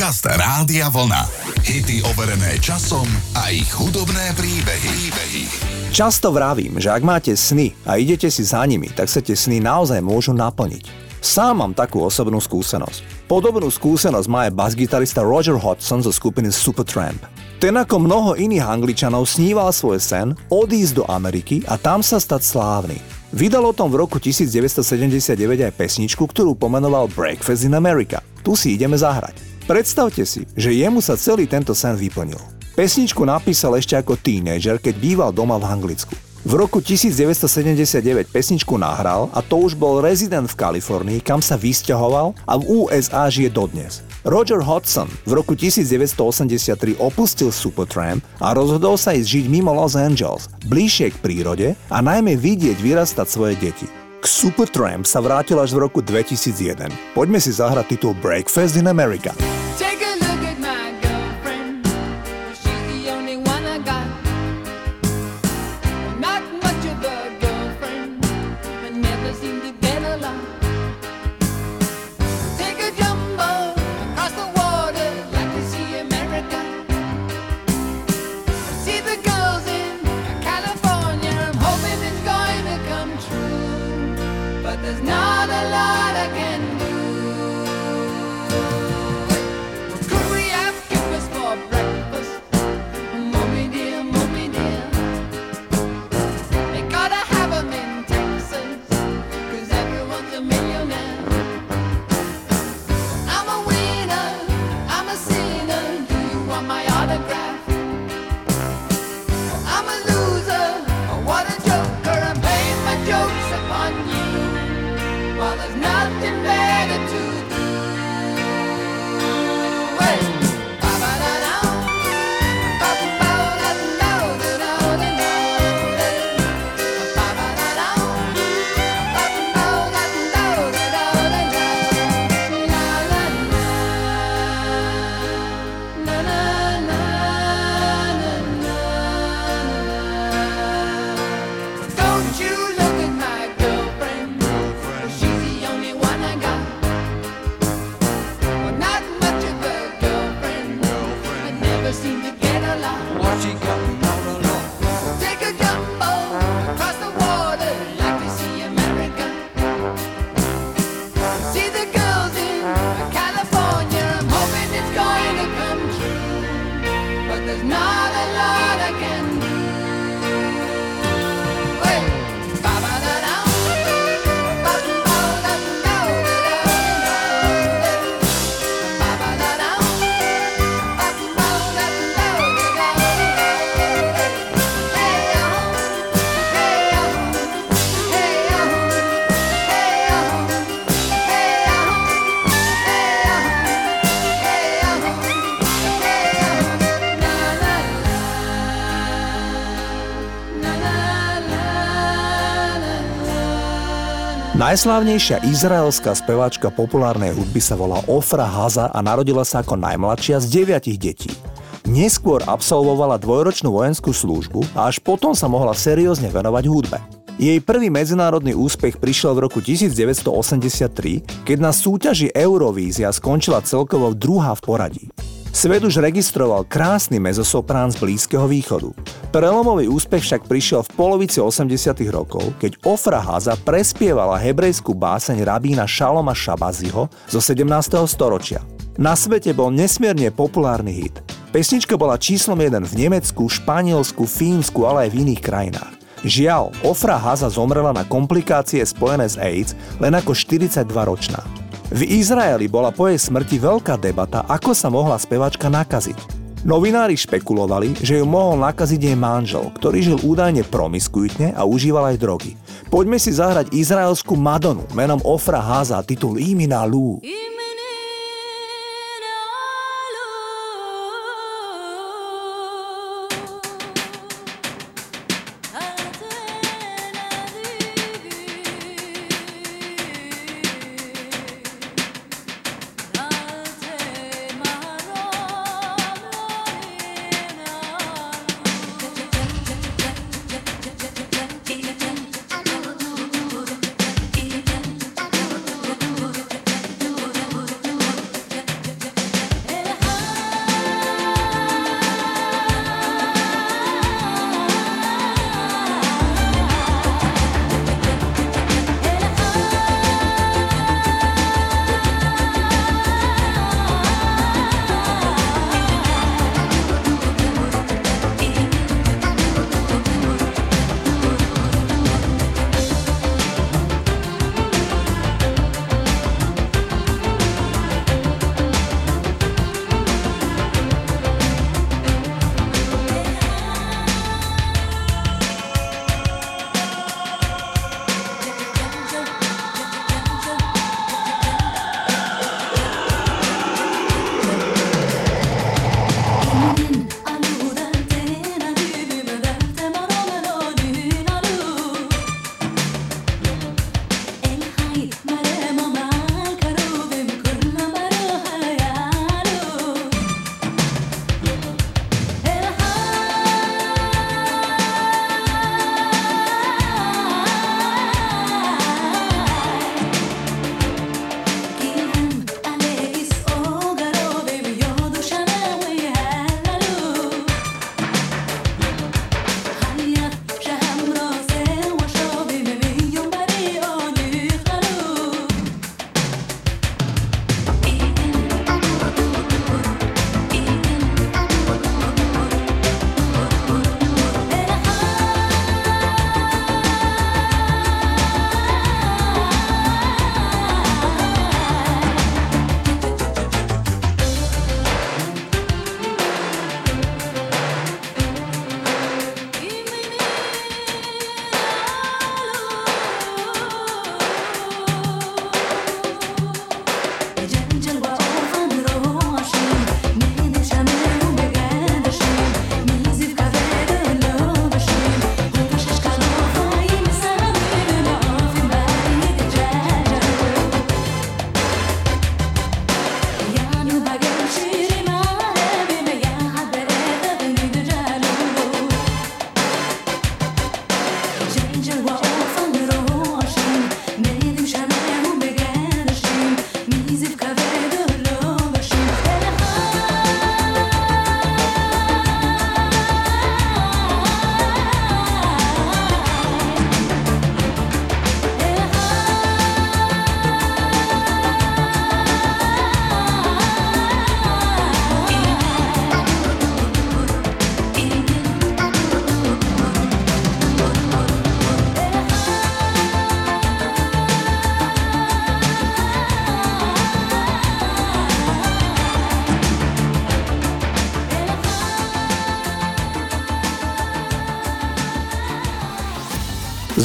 Podcast Rádia Vlna. Hity overené časom a ich hudobné príbehy. príbehy. Často vravím, že ak máte sny a idete si za nimi, tak sa tie sny naozaj môžu naplniť. Sám mám takú osobnú skúsenosť. Podobnú skúsenosť má aj basgitarista Roger Hodgson zo skupiny Supertramp. Ten ako mnoho iných angličanov sníval svoj sen odísť do Ameriky a tam sa stať slávny. Vydal o tom v roku 1979 aj pesničku, ktorú pomenoval Breakfast in America. Tu si ideme zahrať. Predstavte si, že jemu sa celý tento sen vyplnil. Pesničku napísal ešte ako tínejdžer, keď býval doma v Anglicku. V roku 1979 pesničku nahral a to už bol rezident v Kalifornii, kam sa vysťahoval a v USA žije dodnes. Roger Hodgson v roku 1983 opustil Supertramp a rozhodol sa ísť žiť mimo Los Angeles, bližšie k prírode a najmä vidieť vyrastať svoje deti. K Supertramp sa vrátil až v roku 2001. Poďme si zahrať titul Breakfast in America. Najslávnejšia izraelská speváčka populárnej hudby sa volá Ofra Haza a narodila sa ako najmladšia z deviatich detí. Neskôr absolvovala dvojročnú vojenskú službu a až potom sa mohla seriózne venovať hudbe. Jej prvý medzinárodný úspech prišiel v roku 1983, keď na súťaži Eurovízia skončila celkovo druhá v poradí. Svet už registroval krásny mezosoprán z Blízkeho východu. Prelomový úspech však prišiel v polovici 80 rokov, keď Ofra Haza prespievala hebrejskú báseň rabína Šaloma Šabaziho zo 17. storočia. Na svete bol nesmierne populárny hit. Pesnička bola číslom 1 v Nemecku, Španielsku, Fínsku, ale aj v iných krajinách. Žiaľ, Ofra Haza zomrela na komplikácie spojené s AIDS len ako 42-ročná. V Izraeli bola po jej smrti veľká debata, ako sa mohla spevačka nakaziť. Novinári špekulovali, že ju mohol nakaziť jej manžel, ktorý žil údajne promiskuitne a užíval aj drogy. Poďme si zahrať izraelskú Madonu menom Ofra Haza titul Imina Lu. Imina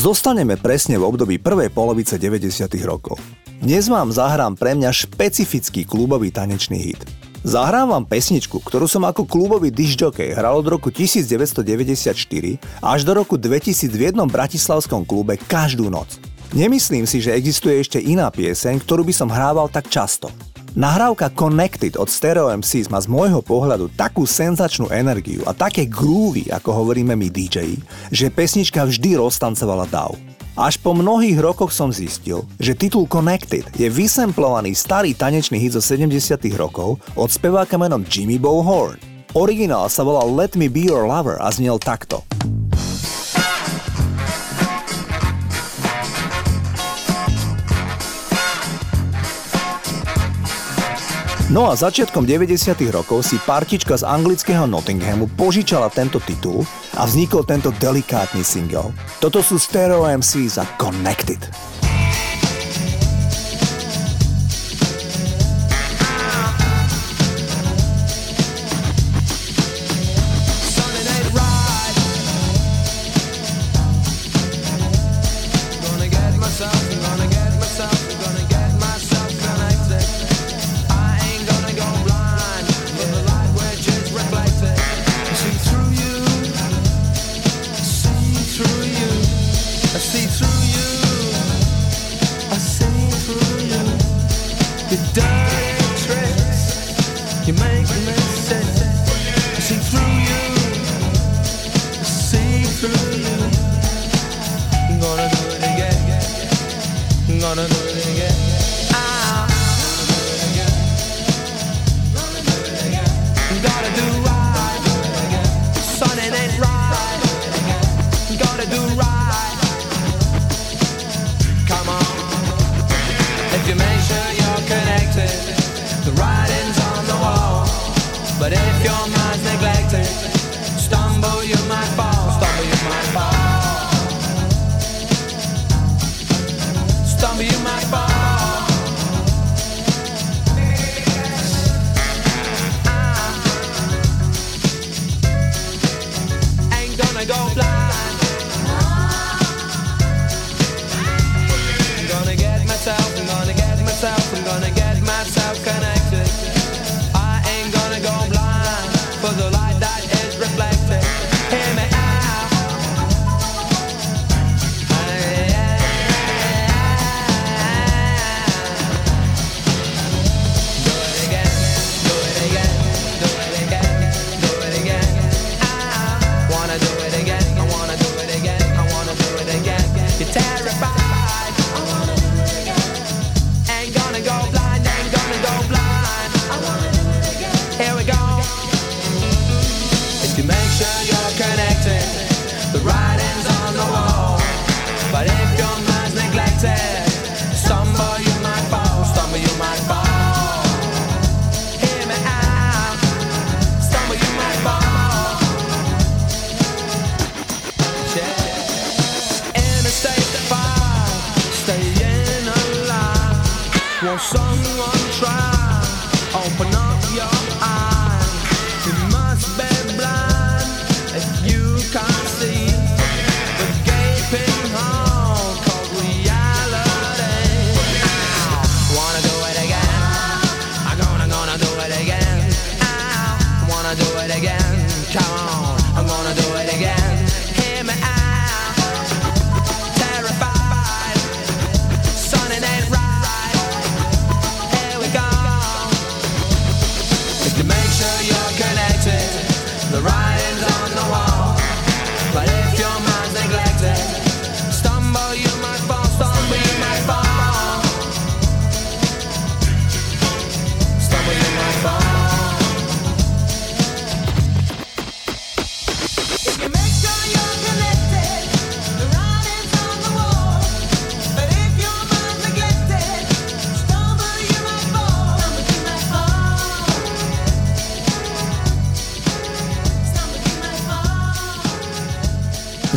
Zostaneme presne v období prvej polovice 90. rokov. Dnes vám zahrám pre mňa špecifický klubový tanečný hit. Zahrám vám pesničku, ktorú som ako klubový disjockey hral od roku 1994 až do roku 2000 v bratislavskom klube každú noc. Nemyslím si, že existuje ešte iná pieseň, ktorú by som hrával tak často. Nahrávka Connected od Stereo MCs má z môjho pohľadu takú senzačnú energiu a také groovy, ako hovoríme my DJ, že pesnička vždy roztancovala dav. Až po mnohých rokoch som zistil, že titul Connected je vysemplovaný starý tanečný hit zo 70 rokov od speváka menom Jimmy Bow Horn. Originál sa volal Let Me Be Your Lover a znel takto. No a začiatkom 90. rokov si partička z anglického Nottinghamu požičala tento titul a vznikol tento delikátny single. Toto sú Stereo MC za Connected. it down.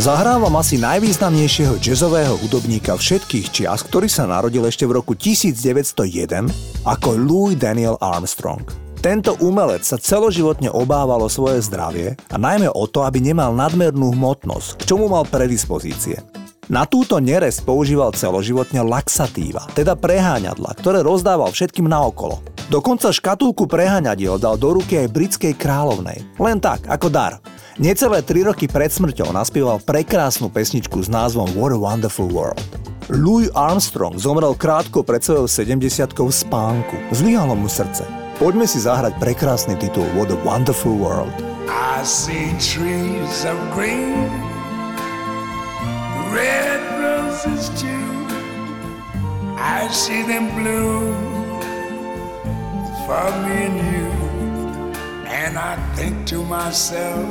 Zahrávam asi najvýznamnejšieho jazzového hudobníka všetkých čias, ktorý sa narodil ešte v roku 1901 ako Louis Daniel Armstrong. Tento umelec sa celoživotne obával o svoje zdravie a najmä o to, aby nemal nadmernú hmotnosť, k čomu mal predispozície. Na túto nerez používal celoživotne laxatíva, teda preháňadla, ktoré rozdával všetkým naokolo. Dokonca škatulku preháňadiel dal do ruky aj britskej kráľovnej. Len tak, ako dar. Necelé 3 roky pred smrťou naspieval prekrásnu pesničku s názvom What a Wonderful World. Louis Armstrong zomrel krátko pred svojou 70 v spánku. Zlyhalo mu srdce. Poďme si zahrať prekrásny titul What a Wonderful World. I see trees of green red roses too. I see them bloom for me and you. And I think to myself,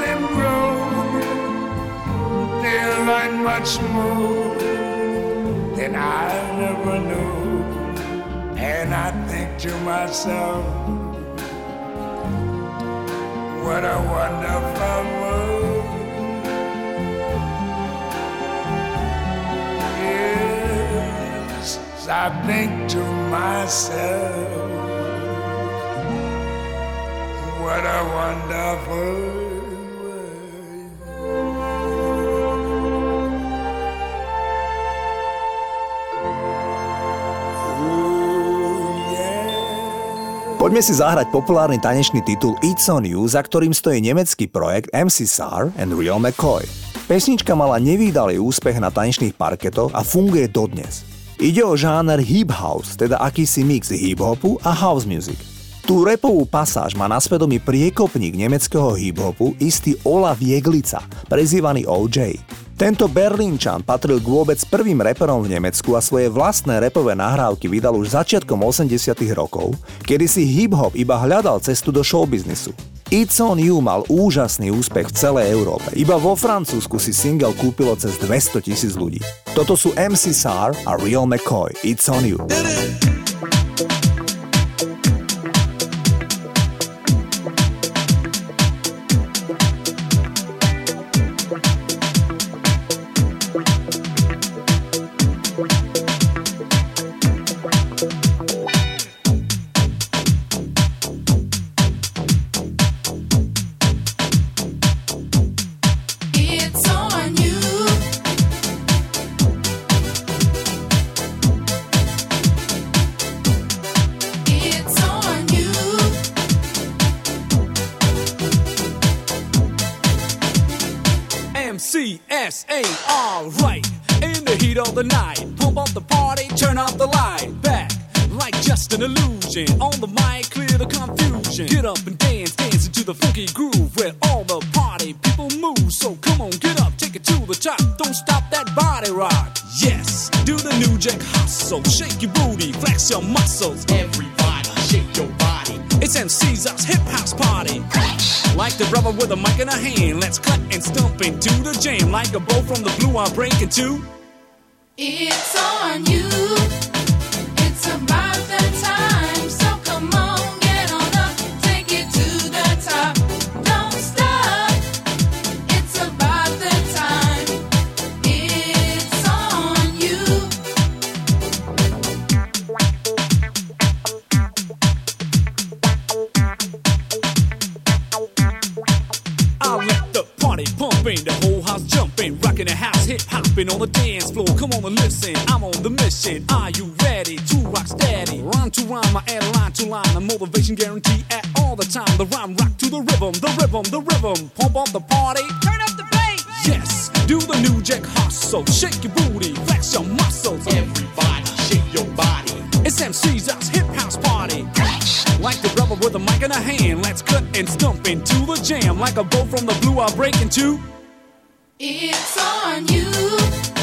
Them grow. They learn much more than I never knew. And I think to myself, what a wonderful world. Yes, I think to myself, what a wonderful Poďme si zahrať populárny tanečný titul It's on You, za ktorým stojí nemecký projekt MC SAR and Real McCoy. Pesnička mala nevýdalý úspech na tanečných parketoch a funguje dodnes. Ide o žáner hip house, teda akýsi mix hip-hopu a house music. Tú repovú pasáž má na svedomí priekopník nemeckého hip-hopu istý Olaf Jeglica, prezývaný OJ. Tento Berlínčan patril k vôbec prvým reperom v Nemecku a svoje vlastné repové nahrávky vydal už začiatkom 80 rokov, kedy si hip-hop iba hľadal cestu do showbiznisu. It's on You mal úžasný úspech v celej Európe. Iba vo Francúzsku si single kúpilo cez 200 tisíc ľudí. Toto sú MC SAR a Real McCoy. It's on You. CSA, alright. In the heat of the night, pump up the party, turn off the light. Back, like just an illusion. On the mic, clear the confusion. Get up and dance, dance into the funky groove where all the party people move. So come on, get up, take it to the top. Don't stop that body rock. Yes, do the new jack hustle. Shake your booty, flex your muscles. Everybody, shake your body. It's MC's uh, hip house party with a mic in a hand. Let's cut and stump into the jam like a bow from the blue. I'm breaking two. It's on you. Hip on the dance floor. Come on and listen, I'm on the mission. Are you ready to rock steady? Rhyme to rhyme, I add line to line. A motivation guarantee at all the time. The rhyme rock to the rhythm, the rhythm, the rhythm. Pump up the party. Turn up the bass. Yes, do the new jack hustle. Shake your booty, flex your muscles. Everybody shake your body. It's MC's house hip house party. Like the rebel with a mic in a hand, let's cut and stump into the jam. Like a bolt from the blue, I'll break into. It's on you.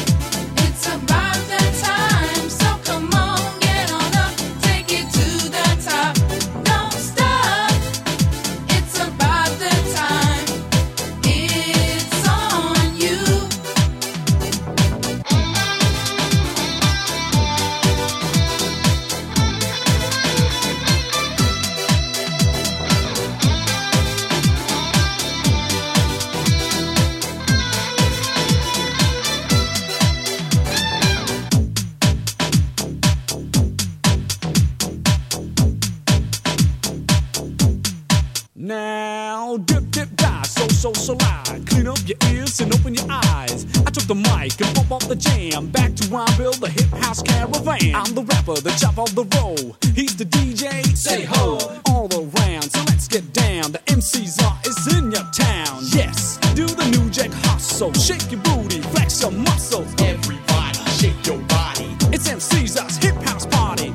Die, so, slide. Clean up your ears and open your eyes. I took the mic and pump off the jam. Back to Rhyme Bill, the hip house caravan. I'm the rapper, the chop of the roll. He's the DJ, say ho, all around. So let's get down. The MC's are is in your town. Yes, do the new jack hustle. Shake your booty, flex your muscles. Everybody shake your body. It's MC's house hip house party.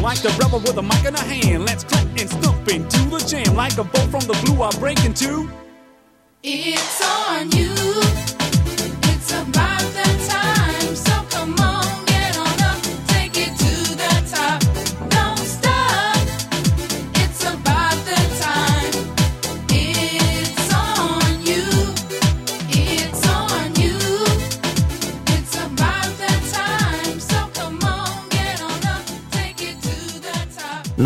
Like the rebel with a mic in a hand, let's clap and stomp into the jam. Like a bolt from the blue, I break into. It's on you. It's about that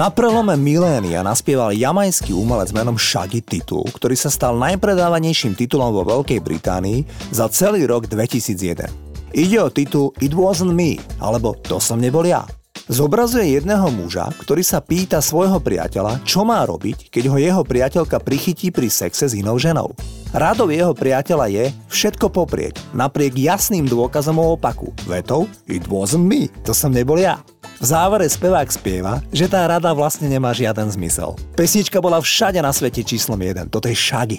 Na prelome milénia naspieval jamajský umelec menom Shaggy titul, ktorý sa stal najpredávanejším titulom vo Veľkej Británii za celý rok 2001. Ide o titul It Wasn't Me, alebo To som nebol ja. Zobrazuje jedného muža, ktorý sa pýta svojho priateľa, čo má robiť, keď ho jeho priateľka prichytí pri sexe s inou ženou. Radou jeho priateľa je všetko poprieť, napriek jasným dôkazom o opaku. Vetou It wasn't me, to som nebol ja. V závere spevák spieva, že tá rada vlastne nemá žiaden zmysel. Pesnička bola všade na svete číslom 1, toto je Shaggy.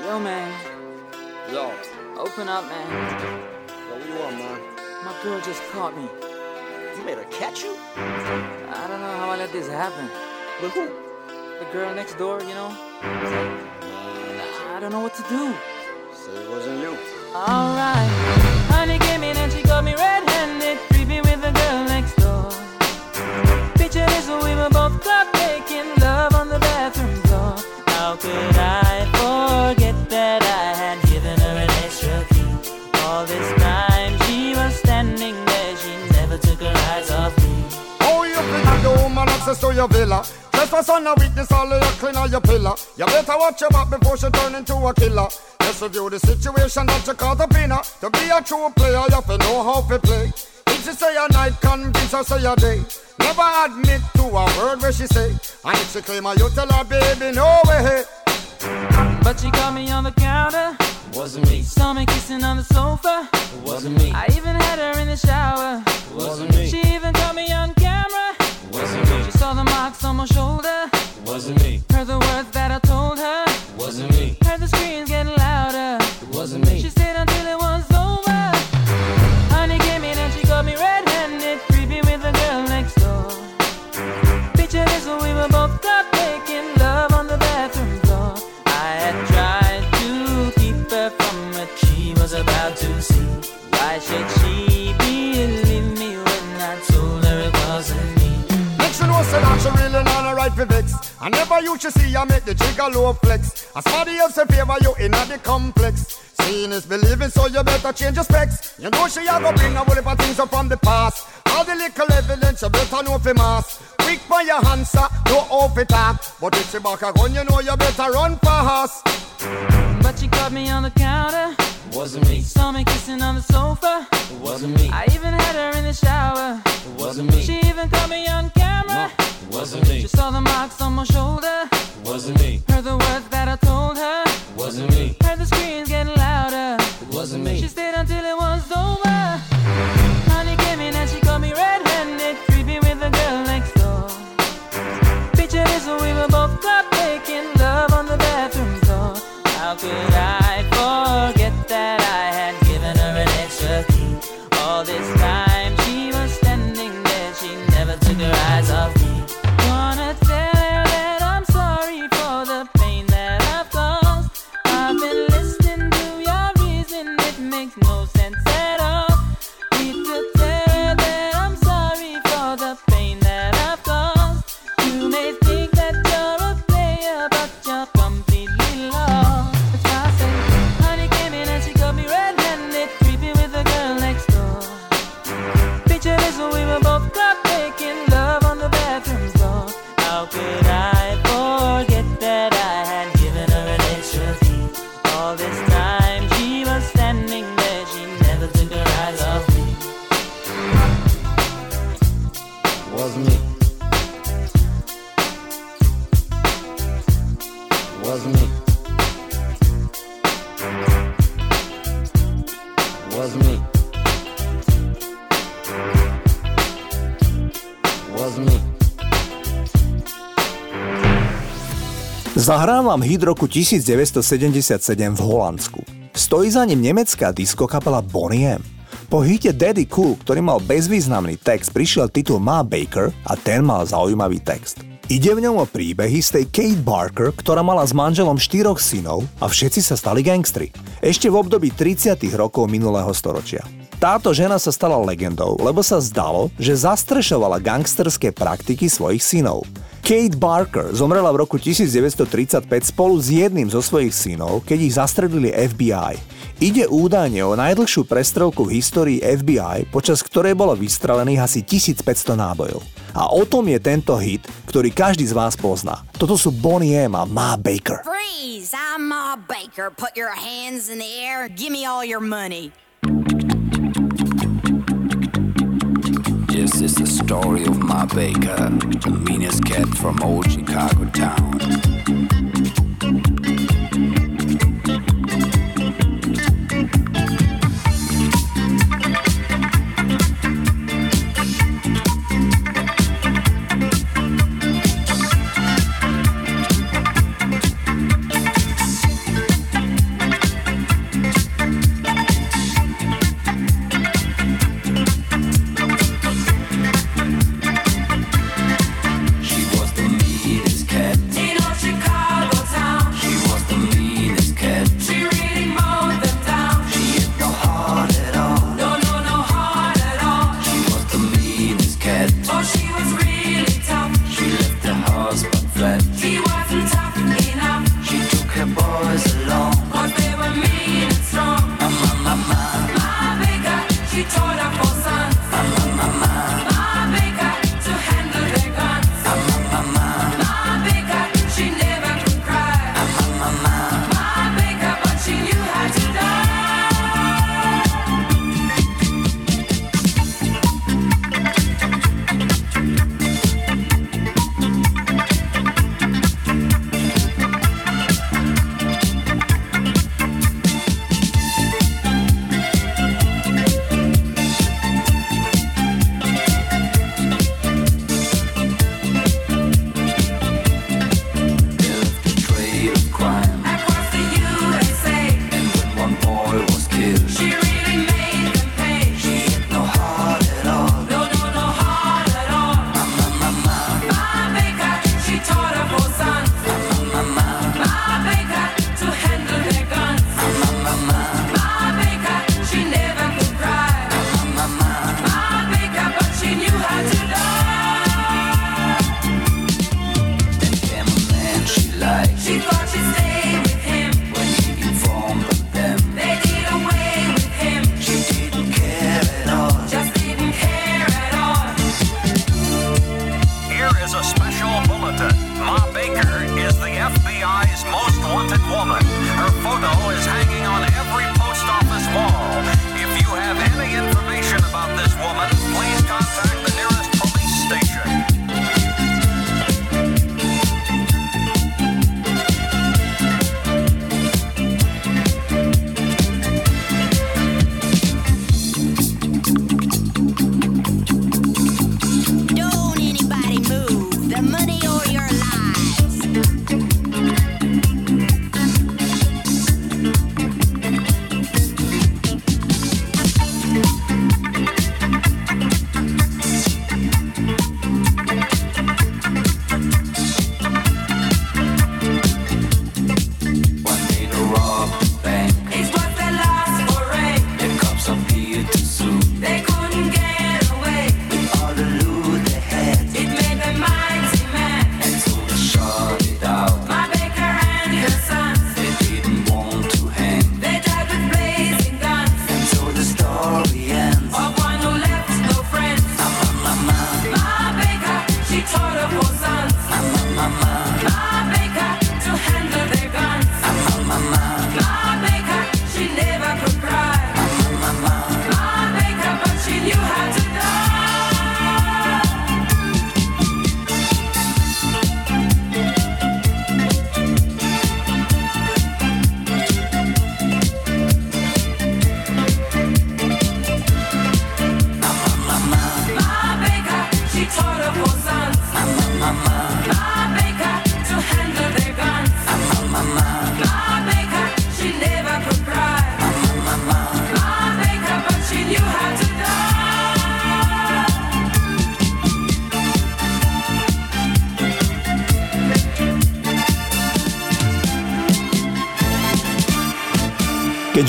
Yo, man. Yo, Open up, man. yo, what you want, man? My girl just caught me. You made her catch you? I don't know how I let this happen. With who? The girl next door, you know? I don't know what to do. Say it wasn't you. Alright. Access to your villa? Trespass on a weakness, all of your clean on your pillar. You better watch your back before she turn into a killer. Just review the situation that you caught up in her. To be a true player, you have to know how to play. If she say a night, convince her say a day. Never admit to a word where she say. And if she claim her, you tell her, baby, no way. But she caught me on the counter. Wasn't me. Saw me kissing on the sofa. Wasn't me. I even had her in the shower. Wasn't me. She even caught me on my shoulder. Wasn't me. Heard the words that I told her. Wasn't me. Heard the screams getting louder. I never you should see her make the jigger low flex. As somebody else in favor you in the complex. Seeing is believing, so you better change your specs. You know she a go bring a whole heap of things up from the past. All the little evidence you better know for mass. Quick for your answer, no off it talk. But if she back a gun, you know you better run fast. But she caught me on the counter. Wasn't me. Saw me kissing on the sofa. Wasn't me. I even had her in the shower. Wasn't me. She even caught me on camera. Wasn't me. She saw the marks on my shoulder. Wasn't me. Heard Wasn't me. Wasn't me. Wasn't me. Wasn't me. Zahrám vám hit roku 1977 v Holandsku. Stojí za ním nemecká diskokapela Bonnie. Po hite Daddy Cool, ktorý mal bezvýznamný text, prišiel titul Ma Baker a ten mal zaujímavý text. Ide v ňom o príbehy z tej Kate Barker, ktorá mala s manželom štyroch synov a všetci sa stali gangstri. Ešte v období 30. rokov minulého storočia. Táto žena sa stala legendou, lebo sa zdalo, že zastrešovala gangsterské praktiky svojich synov. Kate Barker zomrela v roku 1935 spolu s jedným zo svojich synov, keď ich zastredili FBI. Ide údajne o najdlhšiu prestrelku v histórii FBI, počas ktorej bolo vystrelených asi 1500 nábojov. A o tom je tento hit, ktorý každý z vás pozná. Toto sú Bonnie M a Ma Baker. Freeze! I'm Ma Baker. Put your hands in the air. Give me all your money. This is the story of Ma Baker, the meanest cat from old Chicago town.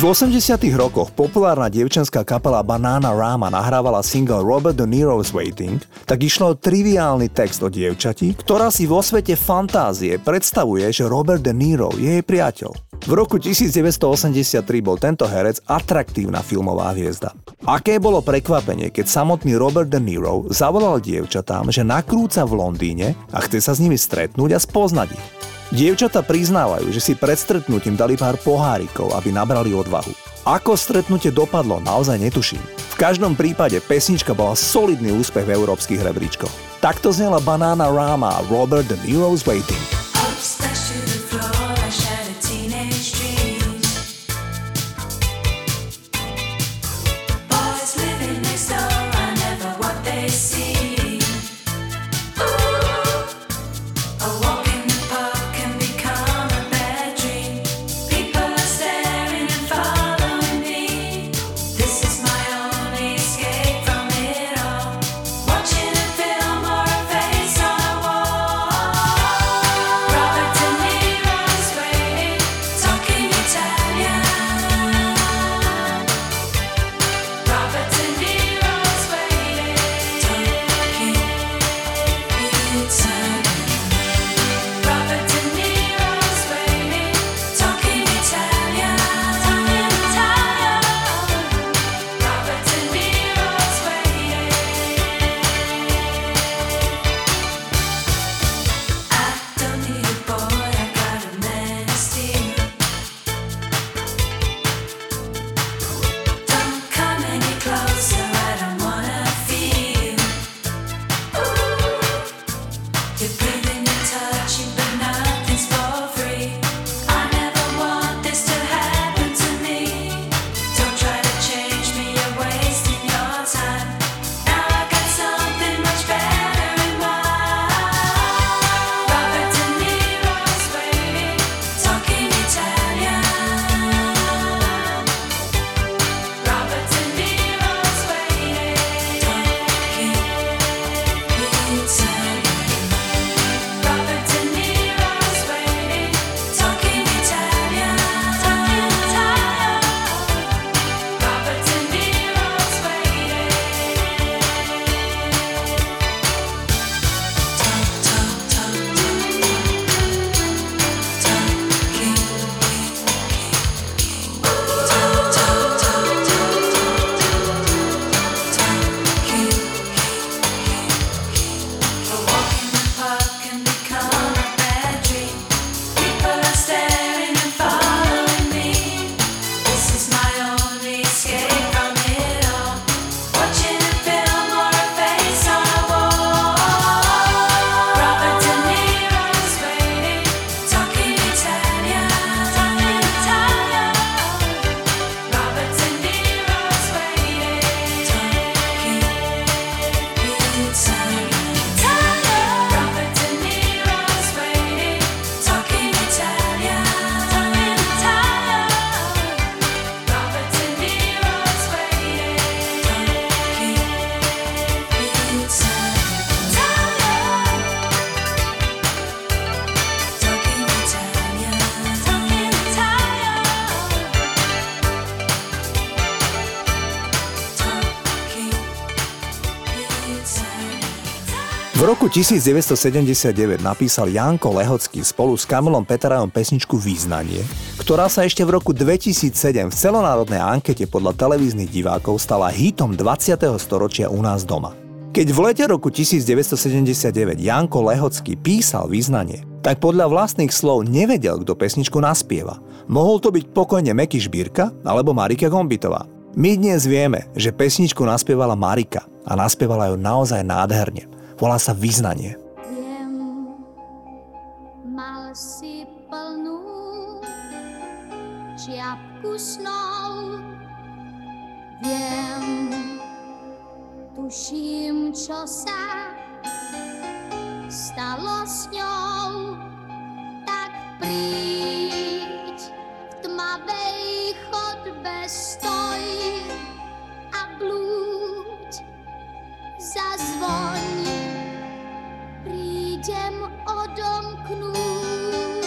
V 80 rokoch populárna dievčenská kapela Banana Rama nahrávala single Robert De Niro's Waiting, tak išlo o triviálny text o dievčati, ktorá si vo svete fantázie predstavuje, že Robert De Niro je jej priateľ. V roku 1983 bol tento herec atraktívna filmová hviezda. Aké bolo prekvapenie, keď samotný Robert De Niro zavolal dievčatám, že nakrúca v Londýne a chce sa s nimi stretnúť a spoznať ich. Dievčata priznávajú, že si pred stretnutím dali pár pohárikov, aby nabrali odvahu. Ako stretnutie dopadlo, naozaj netuším. V každom prípade pesnička bola solidný úspech v európskych rebríčkoch. Takto znela Banana Rama Robert De Niro's Waiting. 1979 napísal Janko Lehocký spolu s Kamilom Petarajom pesničku Význanie, ktorá sa ešte v roku 2007 v celonárodnej ankete podľa televíznych divákov stala hitom 20. storočia u nás doma. Keď v lete roku 1979 Janko Lehocký písal Význanie, tak podľa vlastných slov nevedel, kto pesničku naspieva. Mohol to byť pokojne Meky Žbírka alebo Marika Gombitová. My dnes vieme, že pesničku naspievala Marika a naspievala ju naozaj nádherne. Volá sa Význanie. Viem, mal si plnú čiapku snov. Viem, tuším, čo sa stalo s ňou. Tak príď v tmavej chodbe stoj a blúď zazvoň. Prídem odomknúť.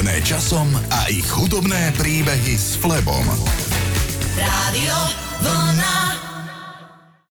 Overené časom a ich hudobné príbehy s Flebom. Rádio Vlna.